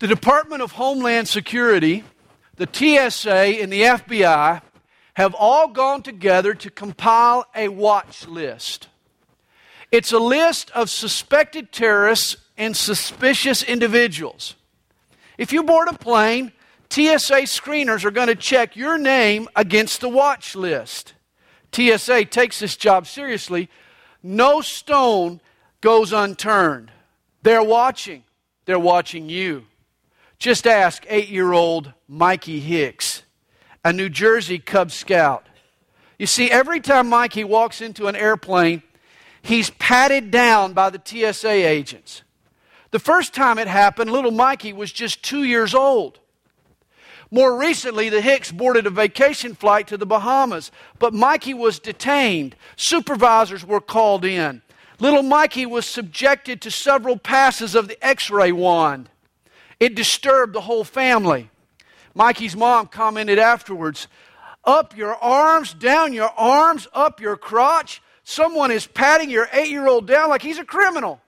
The Department of Homeland Security, the TSA, and the FBI have all gone together to compile a watch list. It's a list of suspected terrorists and suspicious individuals. If you board a plane, TSA screeners are going to check your name against the watch list. TSA takes this job seriously. No stone goes unturned. They're watching. They're watching you. Just ask eight year old Mikey Hicks, a New Jersey Cub Scout. You see, every time Mikey walks into an airplane, he's patted down by the TSA agents. The first time it happened, little Mikey was just two years old. More recently, the Hicks boarded a vacation flight to the Bahamas, but Mikey was detained. Supervisors were called in. Little Mikey was subjected to several passes of the x ray wand. It disturbed the whole family. Mikey's mom commented afterwards Up your arms, down your arms, up your crotch. Someone is patting your eight year old down like he's a criminal.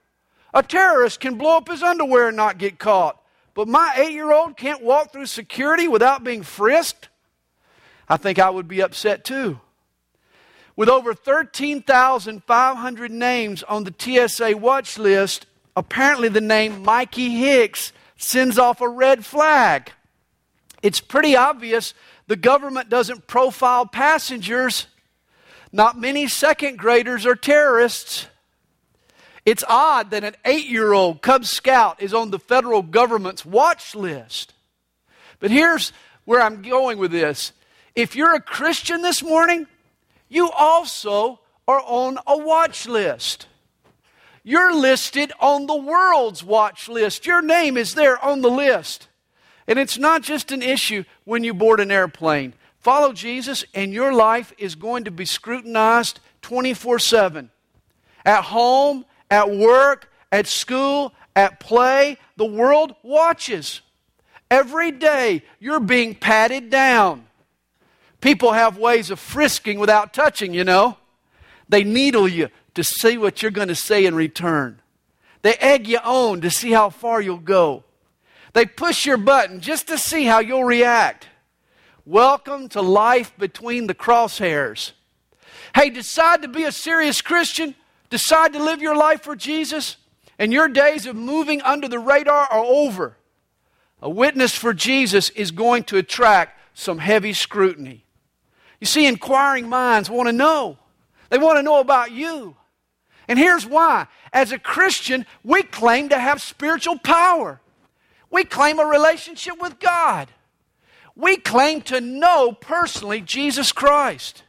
A terrorist can blow up his underwear and not get caught. But my eight year old can't walk through security without being frisked? I think I would be upset too. With over 13,500 names on the TSA watch list, apparently the name Mikey Hicks sends off a red flag. It's pretty obvious the government doesn't profile passengers. Not many second graders are terrorists. It's odd that an eight year old Cub Scout is on the federal government's watch list. But here's where I'm going with this. If you're a Christian this morning, you also are on a watch list. You're listed on the world's watch list. Your name is there on the list. And it's not just an issue when you board an airplane. Follow Jesus, and your life is going to be scrutinized 24 7. At home, at work, at school, at play, the world watches. Every day, you're being patted down. People have ways of frisking without touching, you know. They needle you to see what you're going to say in return. They egg you on to see how far you'll go. They push your button just to see how you'll react. Welcome to life between the crosshairs. Hey, decide to be a serious Christian. Decide to live your life for Jesus, and your days of moving under the radar are over. A witness for Jesus is going to attract some heavy scrutiny. You see, inquiring minds want to know. They want to know about you. And here's why. As a Christian, we claim to have spiritual power. We claim a relationship with God. We claim to know personally Jesus Christ.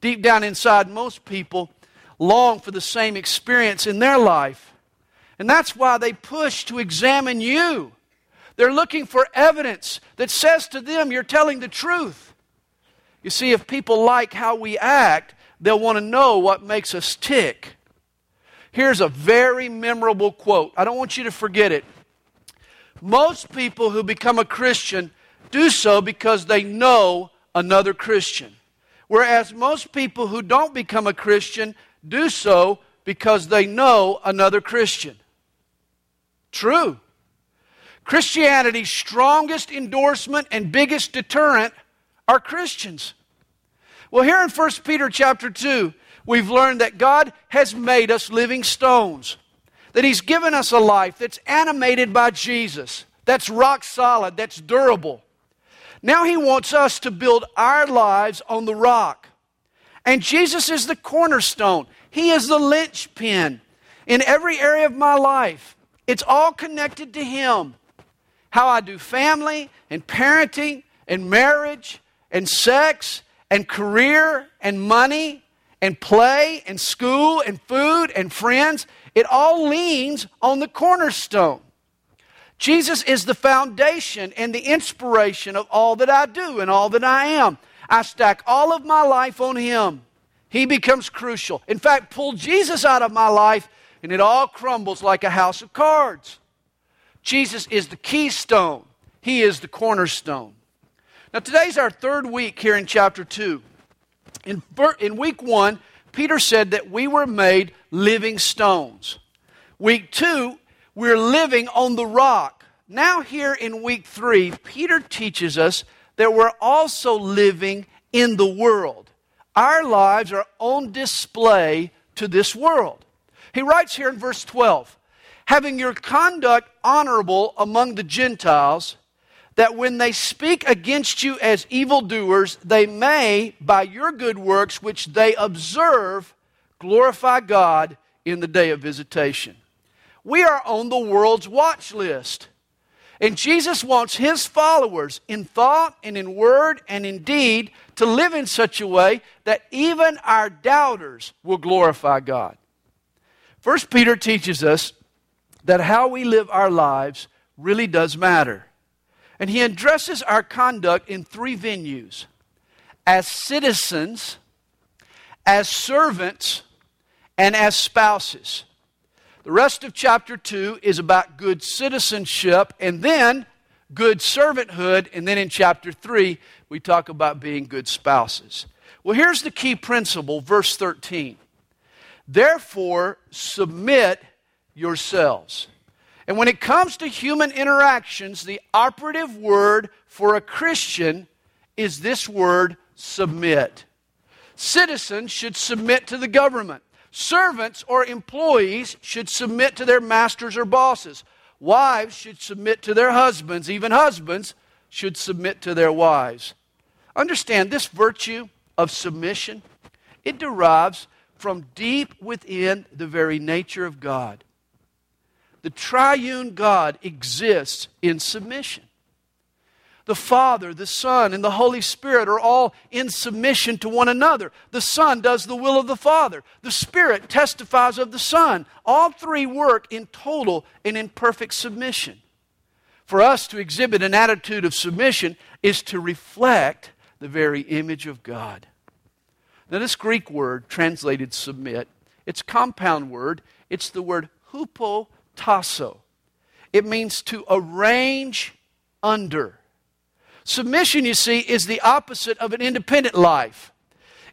Deep down inside, most people long for the same experience in their life. And that's why they push to examine you. They're looking for evidence that says to them, you're telling the truth. You see, if people like how we act, they'll want to know what makes us tick. Here's a very memorable quote. I don't want you to forget it. Most people who become a Christian do so because they know another Christian. Whereas most people who don't become a Christian do so because they know another Christian. True. Christianity's strongest endorsement and biggest deterrent are Christians. Well, here in 1 Peter chapter 2, we've learned that God has made us living stones, that He's given us a life that's animated by Jesus, that's rock solid, that's durable. Now He wants us to build our lives on the rock. And Jesus is the cornerstone, He is the linchpin in every area of my life. It's all connected to Him. How I do family and parenting and marriage and sex and career and money and play and school and food and friends, it all leans on the cornerstone. Jesus is the foundation and the inspiration of all that I do and all that I am. I stack all of my life on Him. He becomes crucial. In fact, pull Jesus out of my life and it all crumbles like a house of cards. Jesus is the keystone, He is the cornerstone. Now, today's our third week here in chapter 2. In, in week 1, Peter said that we were made living stones. Week 2, we're living on the rock. now, here in week three, Peter teaches us that we're also living in the world. Our lives are on display to this world. He writes here in verse 12 having your conduct honorable among the Gentiles, that when they speak against you as evildoers, they may, by your good works which they observe, glorify God in the day of visitation. We are on the world's watch list. And Jesus wants his followers in thought and in word and in deed to live in such a way that even our doubters will glorify God. First Peter teaches us that how we live our lives really does matter. And he addresses our conduct in three venues as citizens, as servants, and as spouses. The rest of chapter 2 is about good citizenship and then good servanthood. And then in chapter 3, we talk about being good spouses. Well, here's the key principle, verse 13. Therefore, submit yourselves. And when it comes to human interactions, the operative word for a Christian is this word submit. Citizens should submit to the government. Servants or employees should submit to their masters or bosses. Wives should submit to their husbands. Even husbands should submit to their wives. Understand this virtue of submission, it derives from deep within the very nature of God. The triune God exists in submission the Father, the Son, and the Holy Spirit are all in submission to one another. The Son does the will of the Father, the Spirit testifies of the Son. All three work in total and in perfect submission. For us to exhibit an attitude of submission is to reflect the very image of God. Now, this Greek word translated submit, it's a compound word. It's the word hupotasso. It means to arrange under. Submission, you see, is the opposite of an independent life.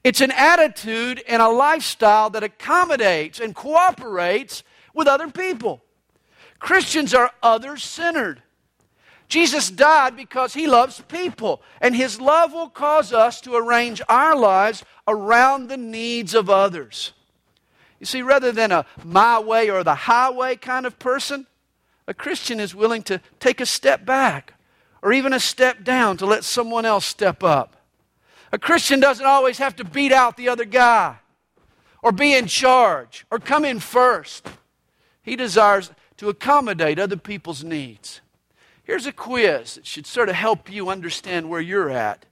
It's an attitude and a lifestyle that accommodates and cooperates with other people. Christians are other centered. Jesus died because he loves people, and his love will cause us to arrange our lives around the needs of others. You see, rather than a my way or the highway kind of person, a Christian is willing to take a step back or even a step down to let someone else step up. A Christian doesn't always have to beat out the other guy or be in charge or come in first. He desires to accommodate other people's needs. Here's a quiz that should sort of help you understand where you're at.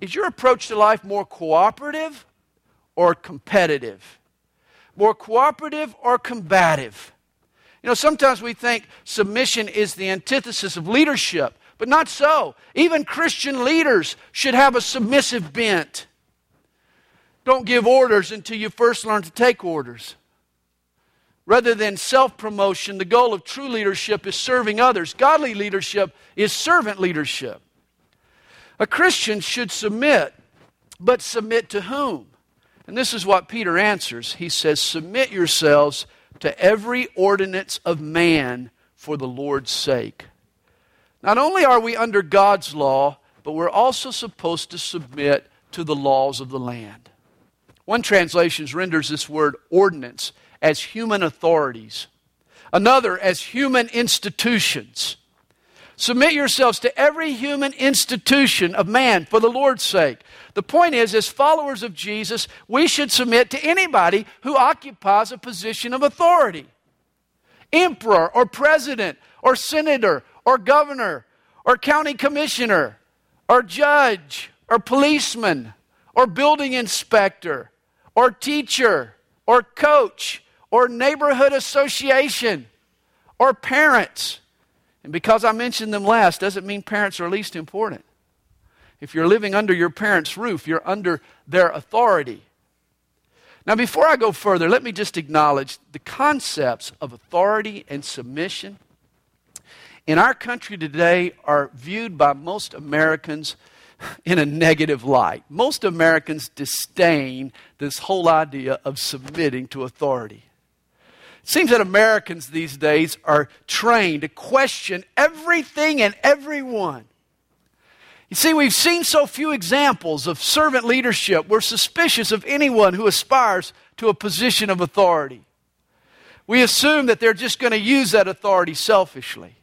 Is your approach to life more cooperative or competitive? More cooperative or combative? You know, sometimes we think submission is the antithesis of leadership. But not so. Even Christian leaders should have a submissive bent. Don't give orders until you first learn to take orders. Rather than self promotion, the goal of true leadership is serving others. Godly leadership is servant leadership. A Christian should submit, but submit to whom? And this is what Peter answers. He says, Submit yourselves to every ordinance of man for the Lord's sake. Not only are we under God's law, but we're also supposed to submit to the laws of the land. One translation renders this word ordinance as human authorities, another as human institutions. Submit yourselves to every human institution of man for the Lord's sake. The point is, as followers of Jesus, we should submit to anybody who occupies a position of authority emperor or president or senator or governor or county commissioner or judge or policeman or building inspector or teacher or coach or neighborhood association or parents. And because I mentioned them last doesn't mean parents are least important. If you're living under your parents' roof, you're under their authority. Now, before I go further, let me just acknowledge the concepts of authority and submission in our country today are viewed by most Americans in a negative light. Most Americans disdain this whole idea of submitting to authority. Seems that Americans these days are trained to question everything and everyone. You see, we've seen so few examples of servant leadership. We're suspicious of anyone who aspires to a position of authority. We assume that they're just going to use that authority selfishly.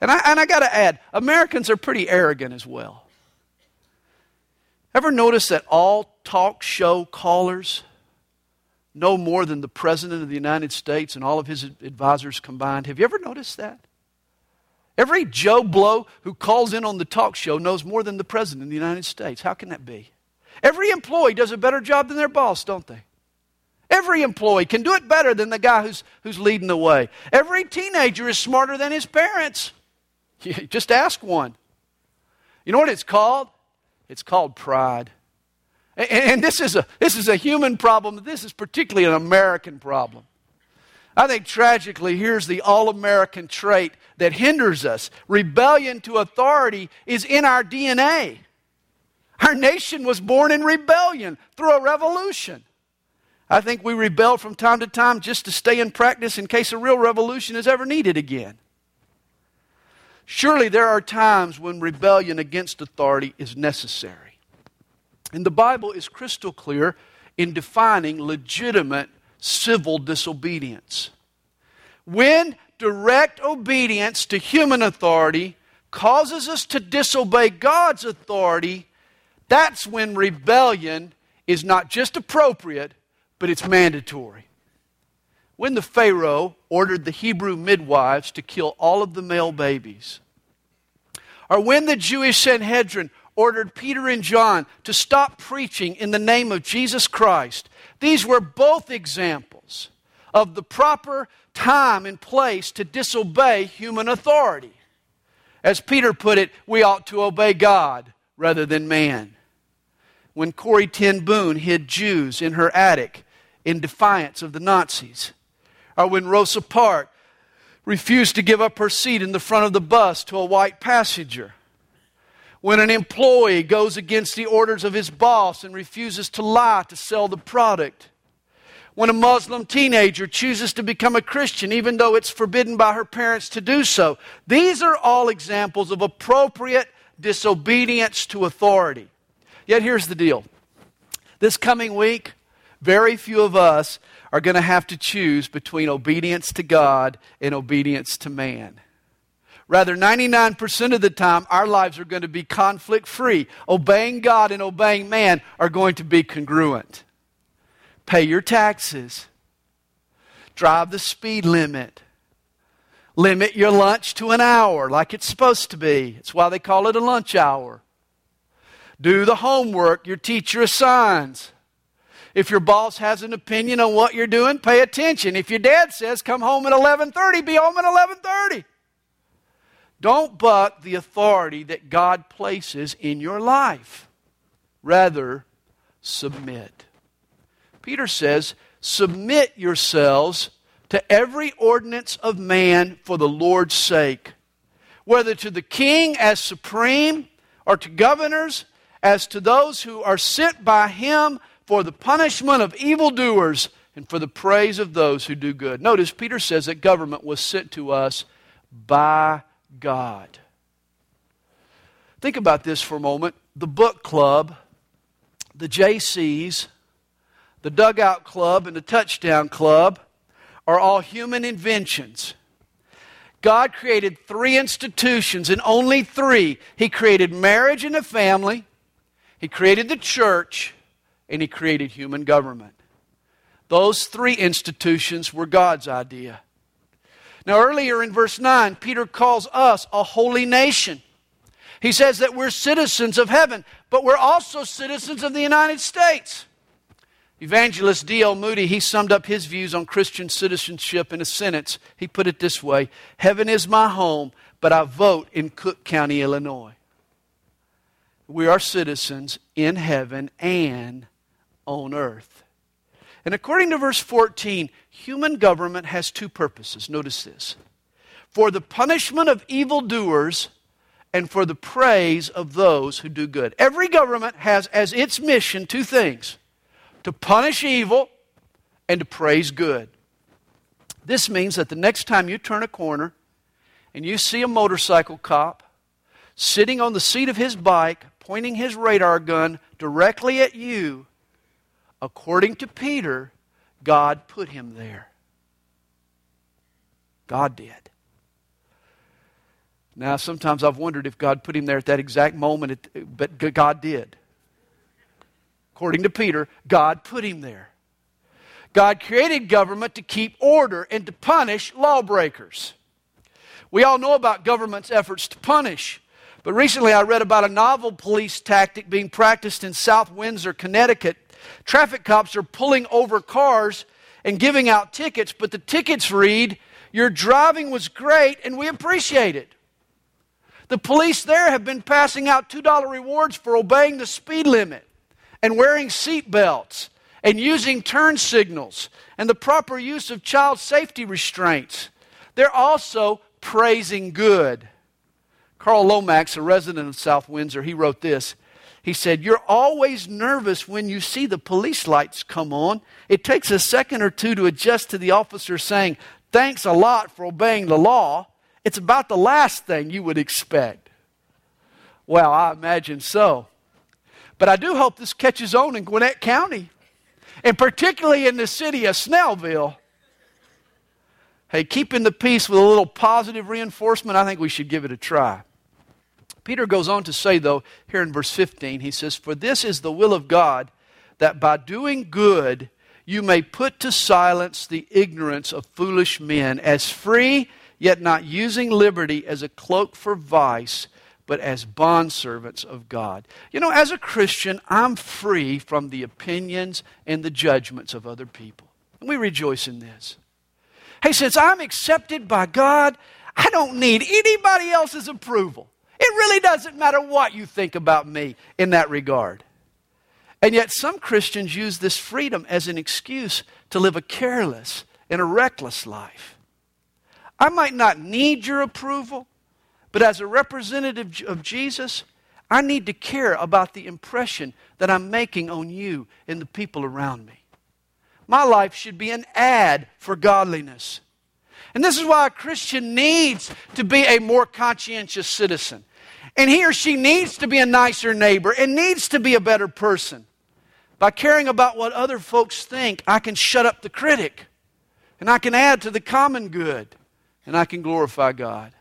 And I, and I got to add, Americans are pretty arrogant as well. Ever notice that all talk show callers know more than the President of the United States and all of his advisors combined? Have you ever noticed that? Every Joe Blow who calls in on the talk show knows more than the President of the United States. How can that be? Every employee does a better job than their boss, don't they? Every employee can do it better than the guy who's, who's leading the way. Every teenager is smarter than his parents. Just ask one. You know what it's called? It's called pride. And, and this, is a, this is a human problem. This is particularly an American problem. I think tragically, here's the all American trait that hinders us. Rebellion to authority is in our DNA. Our nation was born in rebellion through a revolution. I think we rebel from time to time just to stay in practice in case a real revolution is ever needed again. Surely there are times when rebellion against authority is necessary. And the Bible is crystal clear in defining legitimate civil disobedience. When direct obedience to human authority causes us to disobey God's authority, that's when rebellion is not just appropriate, but it's mandatory. When the Pharaoh ordered the Hebrew midwives to kill all of the male babies, or when the Jewish Sanhedrin ordered Peter and John to stop preaching in the name of Jesus Christ, these were both examples of the proper time and place to disobey human authority. As Peter put it, we ought to obey God rather than man. When Corrie Ten Boom hid Jews in her attic in defiance of the Nazis, or when Rosa Parks refused to give up her seat in the front of the bus to a white passenger, when an employee goes against the orders of his boss and refuses to lie to sell the product, when a Muslim teenager chooses to become a Christian even though it's forbidden by her parents to do so. These are all examples of appropriate disobedience to authority. Yet here's the deal this coming week, very few of us are going to have to choose between obedience to God and obedience to man. Rather, 99% of the time, our lives are going to be conflict free. Obeying God and obeying man are going to be congruent. Pay your taxes, drive the speed limit, limit your lunch to an hour like it's supposed to be. It's why they call it a lunch hour. Do the homework your teacher assigns. If your boss has an opinion on what you're doing, pay attention. If your dad says come home at 11:30, be home at 11:30. Don't buck the authority that God places in your life. Rather, submit. Peter says, "Submit yourselves to every ordinance of man for the Lord's sake, whether to the king as supreme or to governors as to those who are sent by him for the punishment of evildoers and for the praise of those who do good. Notice Peter says that government was sent to us by God. Think about this for a moment. The book club, the Jaycees, the dugout club, and the touchdown club are all human inventions. God created three institutions and only three. He created marriage and a family, He created the church, and he created human government. Those three institutions were God's idea. Now, earlier in verse 9, Peter calls us a holy nation. He says that we're citizens of heaven, but we're also citizens of the United States. Evangelist D.L. Moody, he summed up his views on Christian citizenship in a sentence. He put it this way Heaven is my home, but I vote in Cook County, Illinois. We are citizens in heaven and on earth. And according to verse 14, human government has two purposes. Notice this for the punishment of evildoers and for the praise of those who do good. Every government has as its mission two things to punish evil and to praise good. This means that the next time you turn a corner and you see a motorcycle cop sitting on the seat of his bike, pointing his radar gun directly at you, according to Peter, God put him there. God did. Now, sometimes I've wondered if God put him there at that exact moment, but God did. According to Peter, God put him there. God created government to keep order and to punish lawbreakers. We all know about government's efforts to punish. But recently I read about a novel police tactic being practiced in South Windsor, Connecticut. Traffic cops are pulling over cars and giving out tickets, but the tickets read, Your driving was great and we appreciate it. The police there have been passing out $2 rewards for obeying the speed limit and wearing seat belts and using turn signals and the proper use of child safety restraints. They're also praising good. Carl Lomax, a resident of South Windsor, he wrote this. He said, You're always nervous when you see the police lights come on. It takes a second or two to adjust to the officer saying, Thanks a lot for obeying the law. It's about the last thing you would expect. Well, I imagine so. But I do hope this catches on in Gwinnett County and particularly in the city of Snellville. Hey, keeping the peace with a little positive reinforcement, I think we should give it a try. Peter goes on to say, though, here in verse 15, he says, For this is the will of God, that by doing good you may put to silence the ignorance of foolish men, as free, yet not using liberty as a cloak for vice but as bondservants of God. You know, as a Christian, I'm free from the opinions and the judgments of other people. And we rejoice in this. Hey, since I'm accepted by God, I don't need anybody else's approval. It really doesn't matter what you think about me in that regard. And yet, some Christians use this freedom as an excuse to live a careless and a reckless life. I might not need your approval. But as a representative of Jesus, I need to care about the impression that I'm making on you and the people around me. My life should be an ad for godliness. And this is why a Christian needs to be a more conscientious citizen. And he or she needs to be a nicer neighbor and needs to be a better person. By caring about what other folks think, I can shut up the critic and I can add to the common good and I can glorify God.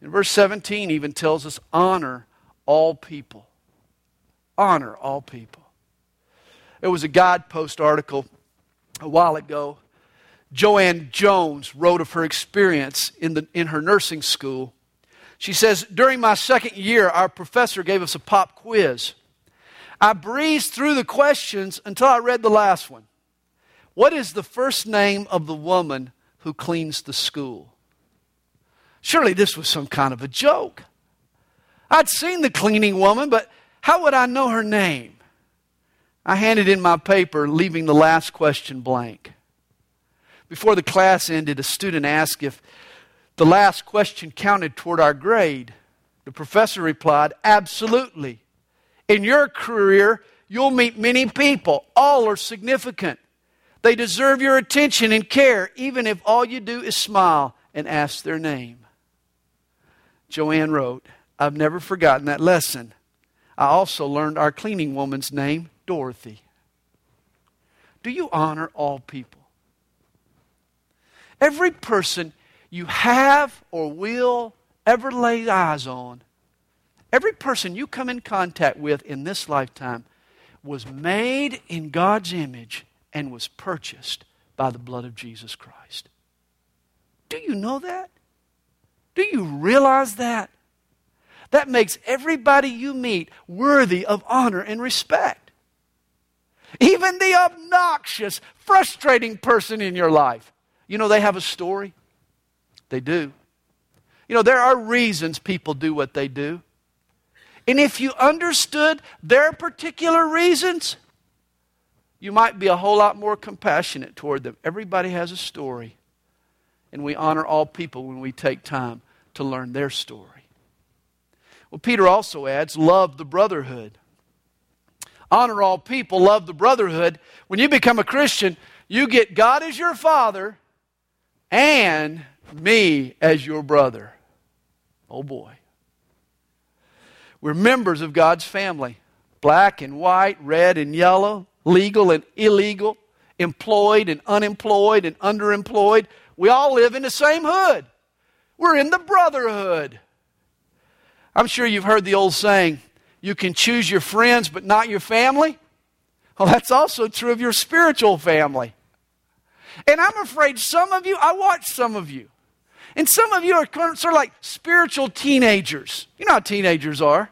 And verse 17 even tells us honor all people. Honor all people. There was a Guidepost article a while ago. Joanne Jones wrote of her experience in, the, in her nursing school. She says, During my second year, our professor gave us a pop quiz. I breezed through the questions until I read the last one. What is the first name of the woman who cleans the school? Surely this was some kind of a joke. I'd seen the cleaning woman, but how would I know her name? I handed in my paper, leaving the last question blank. Before the class ended, a student asked if the last question counted toward our grade. The professor replied, Absolutely. In your career, you'll meet many people. All are significant. They deserve your attention and care, even if all you do is smile and ask their name. Joanne wrote, I've never forgotten that lesson. I also learned our cleaning woman's name, Dorothy. Do you honor all people? Every person you have or will ever lay eyes on, every person you come in contact with in this lifetime was made in God's image and was purchased by the blood of Jesus Christ. Do you know that? Do you realize that? That makes everybody you meet worthy of honor and respect. Even the obnoxious, frustrating person in your life. You know, they have a story. They do. You know, there are reasons people do what they do. And if you understood their particular reasons, you might be a whole lot more compassionate toward them. Everybody has a story. And we honor all people when we take time to learn their story. Well, Peter also adds, love the brotherhood. Honor all people, love the brotherhood. When you become a Christian, you get God as your father, and me as your brother. Oh boy. We're members of God's family black and white, red and yellow, legal and illegal, employed and unemployed and underemployed. We all live in the same hood. We're in the brotherhood. I'm sure you've heard the old saying, you can choose your friends but not your family. Well, that's also true of your spiritual family. And I'm afraid some of you, I watch some of you, and some of you are sort of like spiritual teenagers. You know how teenagers are.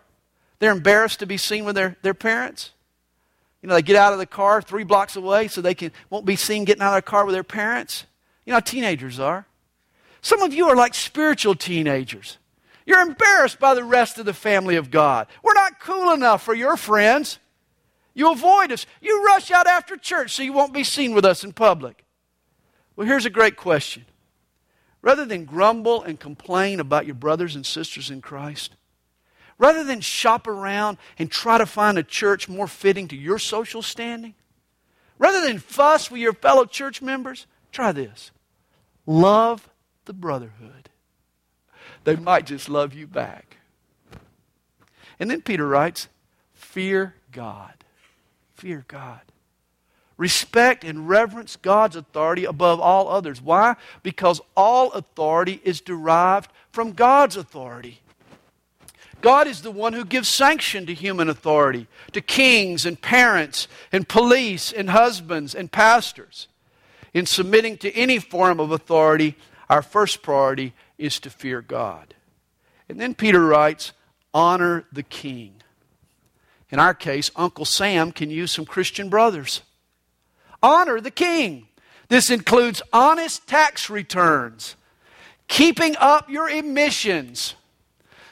They're embarrassed to be seen with their, their parents. You know, they get out of the car three blocks away so they can, won't be seen getting out of the car with their parents. You know how teenagers are. Some of you are like spiritual teenagers. You're embarrassed by the rest of the family of God. We're not cool enough for your friends. You avoid us. You rush out after church so you won't be seen with us in public. Well, here's a great question. Rather than grumble and complain about your brothers and sisters in Christ, rather than shop around and try to find a church more fitting to your social standing, rather than fuss with your fellow church members, try this love the brotherhood. They might just love you back. And then Peter writes, Fear God. Fear God. Respect and reverence God's authority above all others. Why? Because all authority is derived from God's authority. God is the one who gives sanction to human authority, to kings and parents and police and husbands and pastors. In submitting to any form of authority, our first priority is to fear God. And then Peter writes, honor the king. In our case, Uncle Sam can use some Christian brothers. Honor the king. This includes honest tax returns, keeping up your emissions,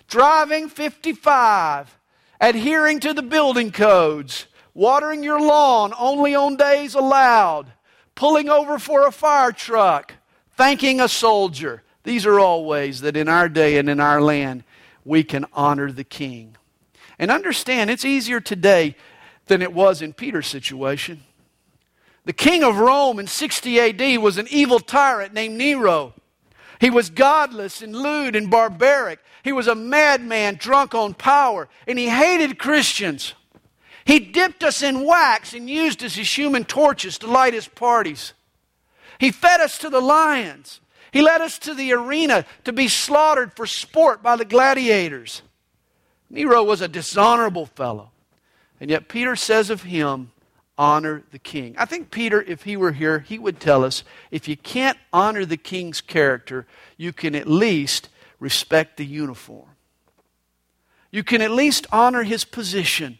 driving 55, adhering to the building codes, watering your lawn only on days allowed, pulling over for a fire truck, thanking a soldier. These are all ways that in our day and in our land we can honor the king. And understand, it's easier today than it was in Peter's situation. The king of Rome in 60 AD was an evil tyrant named Nero. He was godless and lewd and barbaric. He was a madman drunk on power, and he hated Christians. He dipped us in wax and used us as human torches to light his parties. He fed us to the lions. He led us to the arena to be slaughtered for sport by the gladiators. Nero was a dishonorable fellow. And yet Peter says of him, honor the king. I think Peter, if he were here, he would tell us if you can't honor the king's character, you can at least respect the uniform. You can at least honor his position.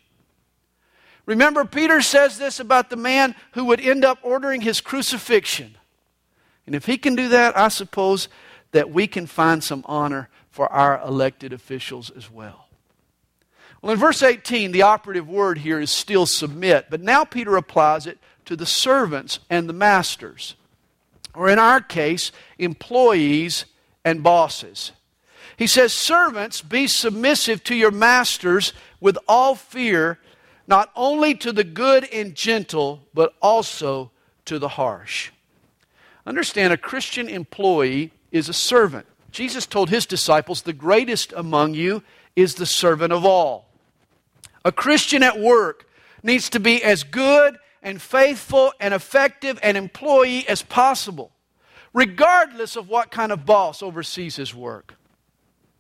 Remember, Peter says this about the man who would end up ordering his crucifixion. And if he can do that, I suppose that we can find some honor for our elected officials as well. Well, in verse 18, the operative word here is still submit, but now Peter applies it to the servants and the masters, or in our case, employees and bosses. He says, Servants, be submissive to your masters with all fear, not only to the good and gentle, but also to the harsh. Understand, a Christian employee is a servant. Jesus told his disciples, The greatest among you is the servant of all. A Christian at work needs to be as good and faithful and effective an employee as possible, regardless of what kind of boss oversees his work.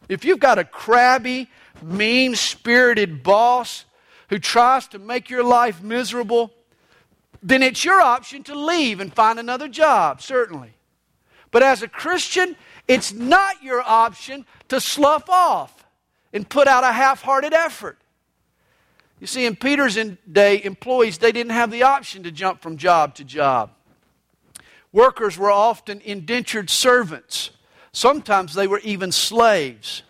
If you've got a crabby, mean spirited boss who tries to make your life miserable, then it's your option to leave and find another job, certainly. But as a Christian, it's not your option to slough off and put out a half hearted effort. You see, in Peter's day, employees, they didn't have the option to jump from job to job. Workers were often indentured servants. Sometimes they were even slaves.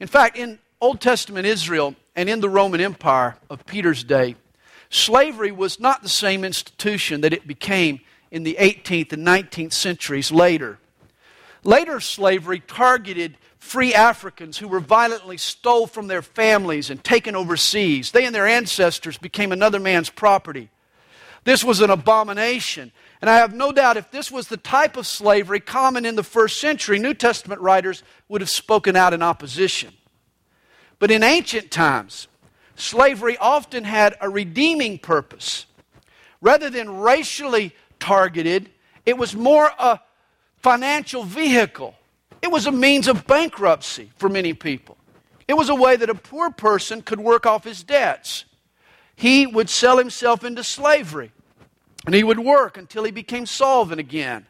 In fact, in Old Testament Israel and in the Roman Empire of Peter's day, slavery was not the same institution that it became in the 18th and 19th centuries later. Later slavery targeted free Africans who were violently stole from their families and taken overseas. They and their ancestors became another man's property. This was an abomination. And I have no doubt if this was the type of slavery common in the first century, New Testament writers would have spoken out in opposition. But in ancient times, slavery often had a redeeming purpose. Rather than racially targeted, it was more a financial vehicle. It was a means of bankruptcy for many people. It was a way that a poor person could work off his debts. He would sell himself into slavery and he would work until he became solvent again.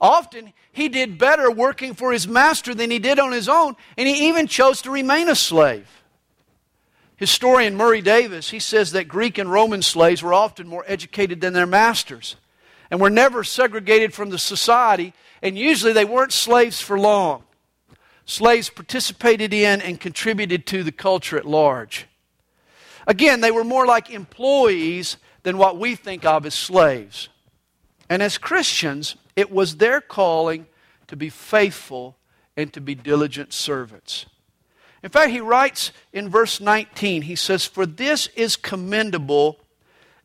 Often, he did better working for his master than he did on his own, and he even chose to remain a slave. Historian Murray Davis, he says that Greek and Roman slaves were often more educated than their masters and were never segregated from the society, and usually they weren't slaves for long. Slaves participated in and contributed to the culture at large. Again, they were more like employees than what we think of as slaves. And as Christians, it was their calling to be faithful and to be diligent servants. In fact, he writes in verse 19, he says, For this is commendable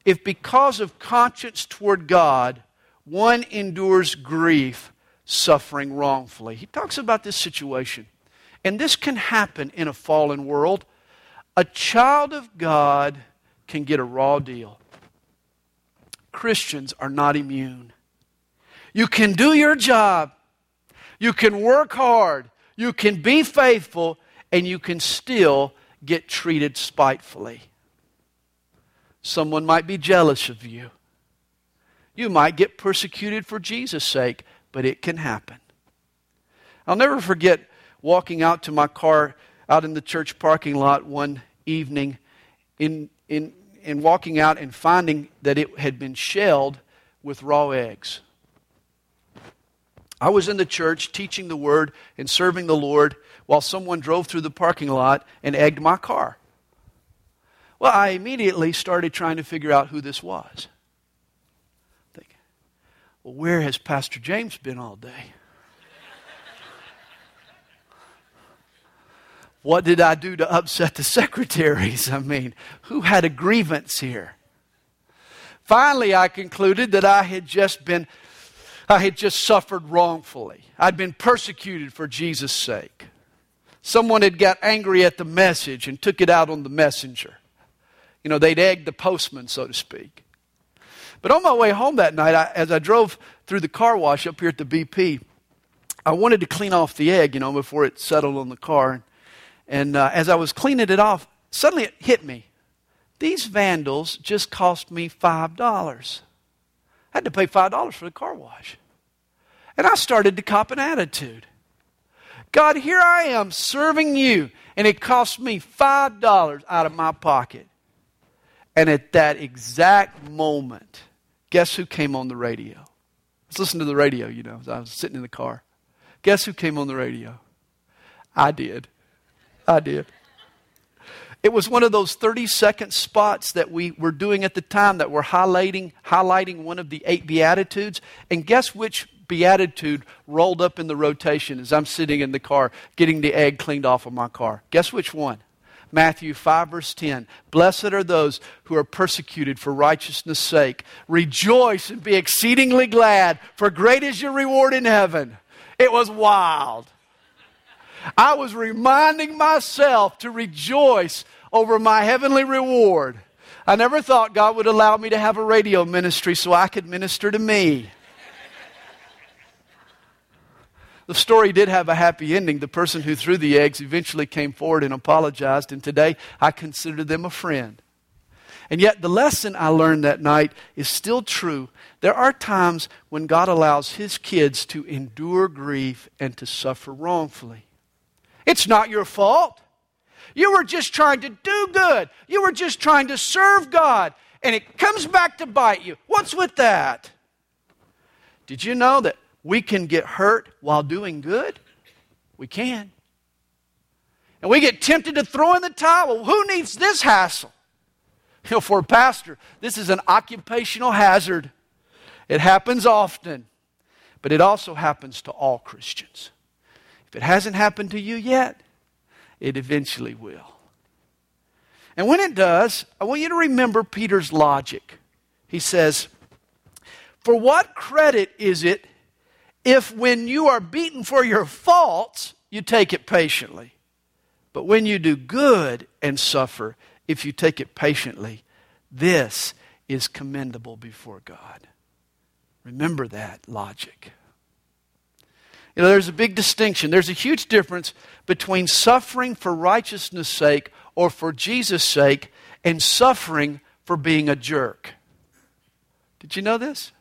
if because of conscience toward God one endures grief, suffering wrongfully. He talks about this situation. And this can happen in a fallen world. A child of God can get a raw deal. Christians are not immune. You can do your job, you can work hard, you can be faithful, and you can still get treated spitefully. Someone might be jealous of you. You might get persecuted for Jesus' sake, but it can happen. I'll never forget walking out to my car out in the church parking lot one evening in, in, in walking out and finding that it had been shelled with raw eggs. I was in the church teaching the word and serving the Lord while someone drove through the parking lot and egged my car. Well, I immediately started trying to figure out who this was. Thinking, well, where has Pastor James been all day? what did I do to upset the secretaries? I mean, who had a grievance here? Finally, I concluded that I had just been I had just suffered wrongfully. I'd been persecuted for Jesus' sake. Someone had got angry at the message and took it out on the messenger. You know, they'd egged the postman, so to speak. But on my way home that night, I, as I drove through the car wash up here at the BP, I wanted to clean off the egg, you know, before it settled on the car. And uh, as I was cleaning it off, suddenly it hit me. These vandals just cost me $5. I had to pay $5 for the car wash. And I started to cop an attitude. God, here I am serving you, and it cost me $5 out of my pocket. And at that exact moment, guess who came on the radio? Let's listen to the radio, you know, I was sitting in the car. Guess who came on the radio? I did. I did. It was one of those 30 second spots that we were doing at the time that were highlighting, highlighting one of the eight Beatitudes. And guess which Beatitude rolled up in the rotation as I'm sitting in the car getting the egg cleaned off of my car? Guess which one? Matthew 5, verse 10. Blessed are those who are persecuted for righteousness' sake. Rejoice and be exceedingly glad, for great is your reward in heaven. It was wild. I was reminding myself to rejoice over my heavenly reward. I never thought God would allow me to have a radio ministry so I could minister to me. The story did have a happy ending. The person who threw the eggs eventually came forward and apologized, and today I consider them a friend. And yet, the lesson I learned that night is still true. There are times when God allows His kids to endure grief and to suffer wrongfully. It's not your fault. You were just trying to do good. You were just trying to serve God. And it comes back to bite you. What's with that? Did you know that we can get hurt while doing good? We can. And we get tempted to throw in the towel. Who needs this hassle? You know, for a pastor, this is an occupational hazard. It happens often, but it also happens to all Christians. If it hasn't happened to you yet, it eventually will. And when it does, I want you to remember Peter's logic. He says, For what credit is it if when you are beaten for your faults, you take it patiently? But when you do good and suffer, if you take it patiently, this is commendable before God. Remember that logic. You know, there's a big distinction. There's a huge difference between suffering for righteousness' sake or for Jesus' sake and suffering for being a jerk. Did you know this?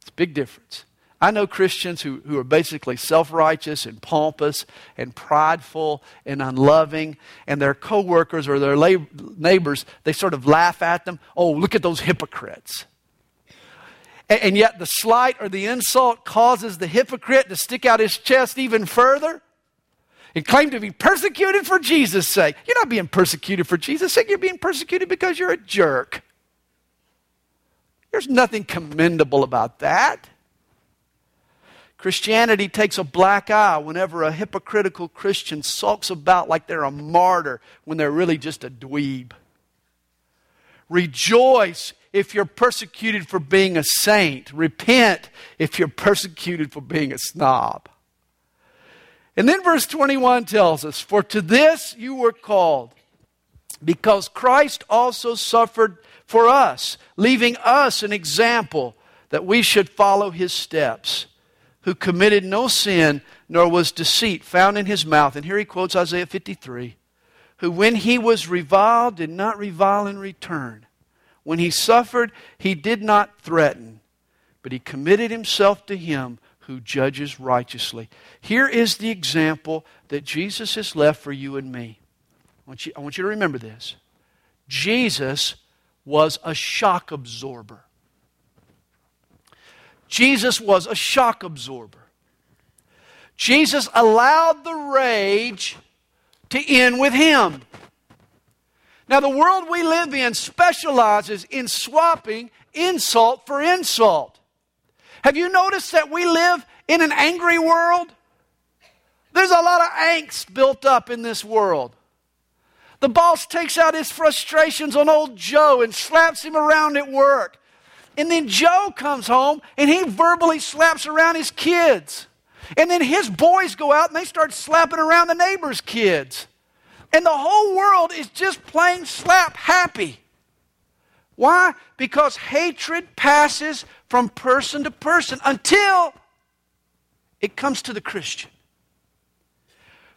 It's a big difference. I know Christians who, who are basically self righteous and pompous and prideful and unloving, and their coworkers or their lab- neighbors, they sort of laugh at them. Oh, look at those hypocrites. And, and yet, the slight or the insult causes the hypocrite to stick out his chest even further and claim to be persecuted for Jesus' sake. You're not being persecuted for Jesus' sake, you're being persecuted because you're a jerk. There's nothing commendable about that. Christianity takes a black eye whenever a hypocritical Christian sulks about like they're a martyr when they're really just a dweeb. Rejoice if you're persecuted for being a saint. Repent if you're persecuted for being a snob. And then verse 21 tells us, For to this you were called, because Christ also suffered for us, leaving us an example that we should follow his steps who committed no sin, nor was deceit found in his mouth. And here he quotes Isaiah 53 who, when he was reviled, did not revile in return. When he suffered, he did not threaten, but he committed himself to him who judges righteously. Here is the example that Jesus has left for you and me. I want you, I want you to remember this. Jesus was a shock absorber. Jesus was a shock absorber. Jesus allowed the rage to end with him. Now, the world we live in specializes in swapping insult for insult. Have you noticed that we live in an angry world? There's a lot of angst built up in this world. The boss takes out his frustrations on old Joe and slaps him around at work. And then Joe comes home and he verbally slaps around his kids. And then his boys go out and they start slapping around the neighbor's kids. And the whole world is just plain slap happy. Why? Because hatred passes from person to person until it comes to the Christian.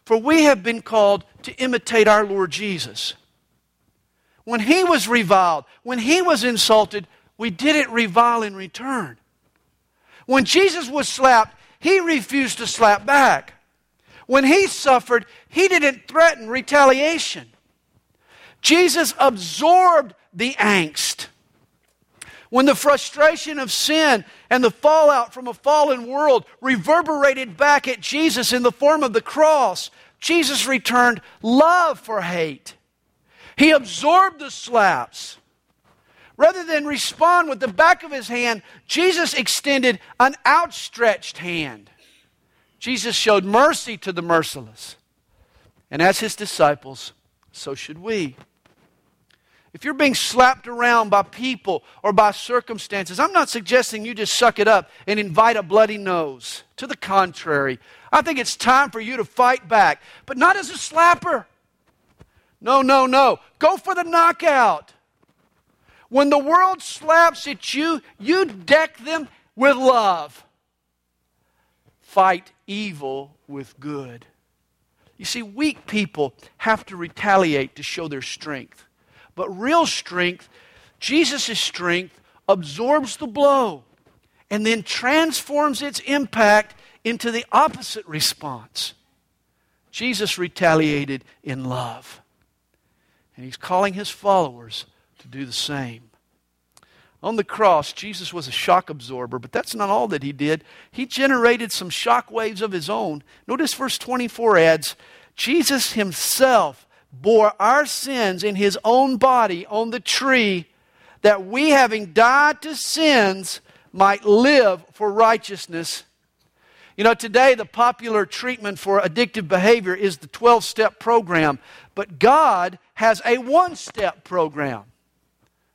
For we have been called to imitate our Lord Jesus. When he was reviled, when he was insulted, we didn't revile in return. When Jesus was slapped, he refused to slap back. When he suffered, he didn't threaten retaliation. Jesus absorbed the angst. When the frustration of sin and the fallout from a fallen world reverberated back at Jesus in the form of the cross, Jesus returned love for hate. He absorbed the slaps. Rather than respond with the back of his hand, Jesus extended an outstretched hand. Jesus showed mercy to the merciless. And as his disciples, so should we. If you're being slapped around by people or by circumstances, I'm not suggesting you just suck it up and invite a bloody nose. To the contrary, I think it's time for you to fight back, but not as a slapper. No, no, no. Go for the knockout. When the world slaps at you, you deck them with love. Fight evil with good. You see, weak people have to retaliate to show their strength. But real strength, Jesus' strength, absorbs the blow and then transforms its impact into the opposite response. Jesus retaliated in love. And he's calling his followers to do the same. On the cross, Jesus was a shock absorber, but that's not all that he did. He generated some shock waves of his own. Notice verse 24 adds Jesus himself bore our sins in his own body on the tree, that we, having died to sins, might live for righteousness. You know, today the popular treatment for addictive behavior is the 12 step program, but God has a one step program.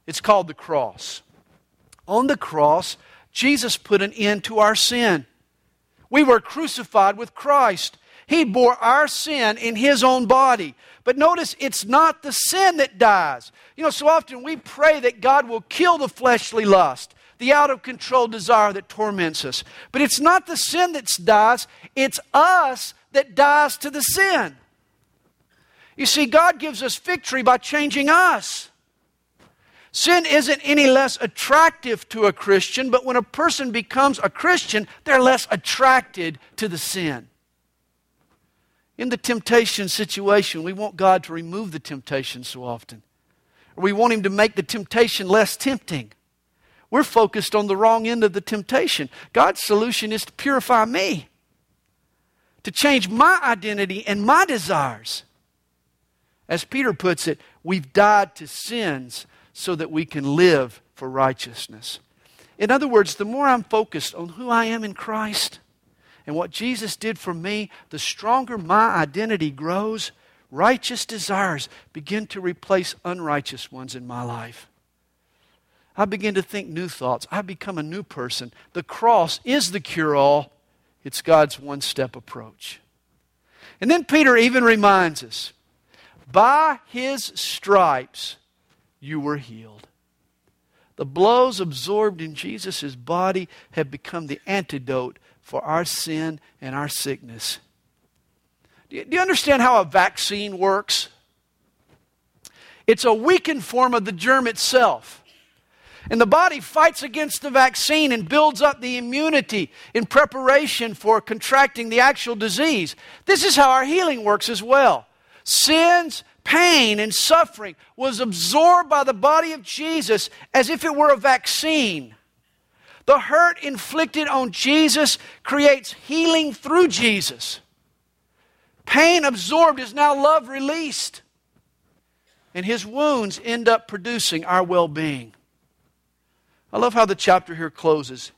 It's called the cross. On the cross, Jesus put an end to our sin. We were crucified with Christ. He bore our sin in His own body. But notice, it's not the sin that dies. You know, so often we pray that God will kill the fleshly lust, the out of control desire that torments us. But it's not the sin that dies, it's us that dies to the sin. You see, God gives us victory by changing us. Sin isn't any less attractive to a Christian, but when a person becomes a Christian, they're less attracted to the sin. In the temptation situation, we want God to remove the temptation so often. Or we want Him to make the temptation less tempting. We're focused on the wrong end of the temptation. God's solution is to purify me, to change my identity and my desires. As Peter puts it, we've died to sins so that we can live for righteousness. In other words, the more I'm focused on who I am in Christ, and what Jesus did for me, the stronger my identity grows, righteous desires begin to replace unrighteous ones in my life. I begin to think new thoughts. I become a new person. The cross is the cure all, it's God's one step approach. And then Peter even reminds us by his stripes you were healed. The blows absorbed in Jesus' body have become the antidote for our sin and our sickness. Do you, understand how a vaccine works? It's a weakened form of the germ itself. And the body fights against the vaccine and builds up the immunity in preparation for contracting the actual disease. This is how our healing works as well. Sins, pain, and suffering was absorbed by the body of Jesus as if it were a vaccine. The hurt inflicted on Jesus creates healing through Jesus. Pain absorbed is now love released. And his wounds end up producing our well being. I love how the chapter here closes.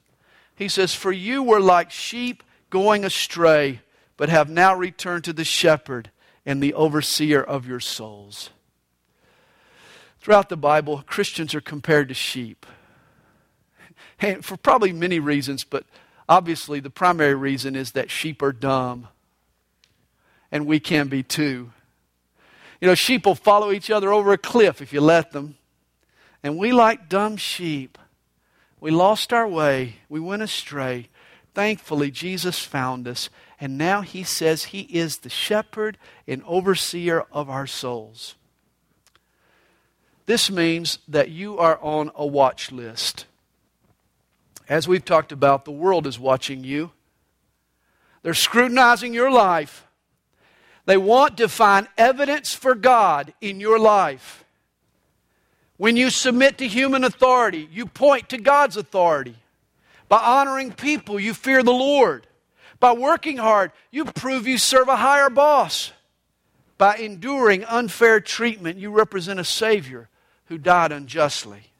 He says, For you were like sheep going astray, but have now returned to the shepherd and the overseer of your souls. Throughout the Bible, Christians are compared to sheep. And for probably many reasons, but obviously the primary reason is that sheep are dumb. And we can be too. You know, sheep will follow each other over a cliff if you let them. And we, like dumb sheep, we lost our way, we went astray. Thankfully, Jesus found us, and now He says He is the shepherd and overseer of our souls. This means that you are on a watch list. As we've talked about, the world is watching you. They're scrutinizing your life. They want to find evidence for God in your life. When you submit to human authority, you point to God's authority. By honoring people, you fear the Lord. By working hard, you prove you serve a higher boss. By enduring unfair treatment, you represent a Savior who died unjustly.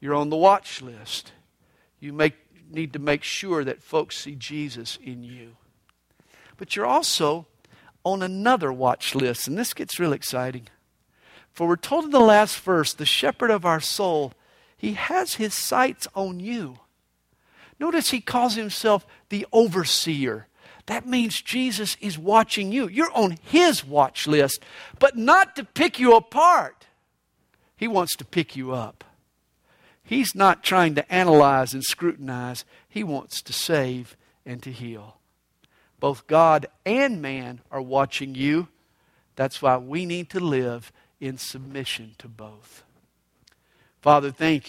You're on the watch list you make, need to make sure that folks see Jesus in you. But you're also on another watch list, and this gets real exciting. For we're told in the last verse, the shepherd of our soul, he has his sights on you. Notice he calls himself the overseer. That means Jesus is watching you. You're on his watch list, but not to pick you apart. He wants to pick you up. He's not trying to analyze and scrutinize, He wants to save and to heal. Both God and man are watching you. That's why we need to live in submission to both. Father, thank you.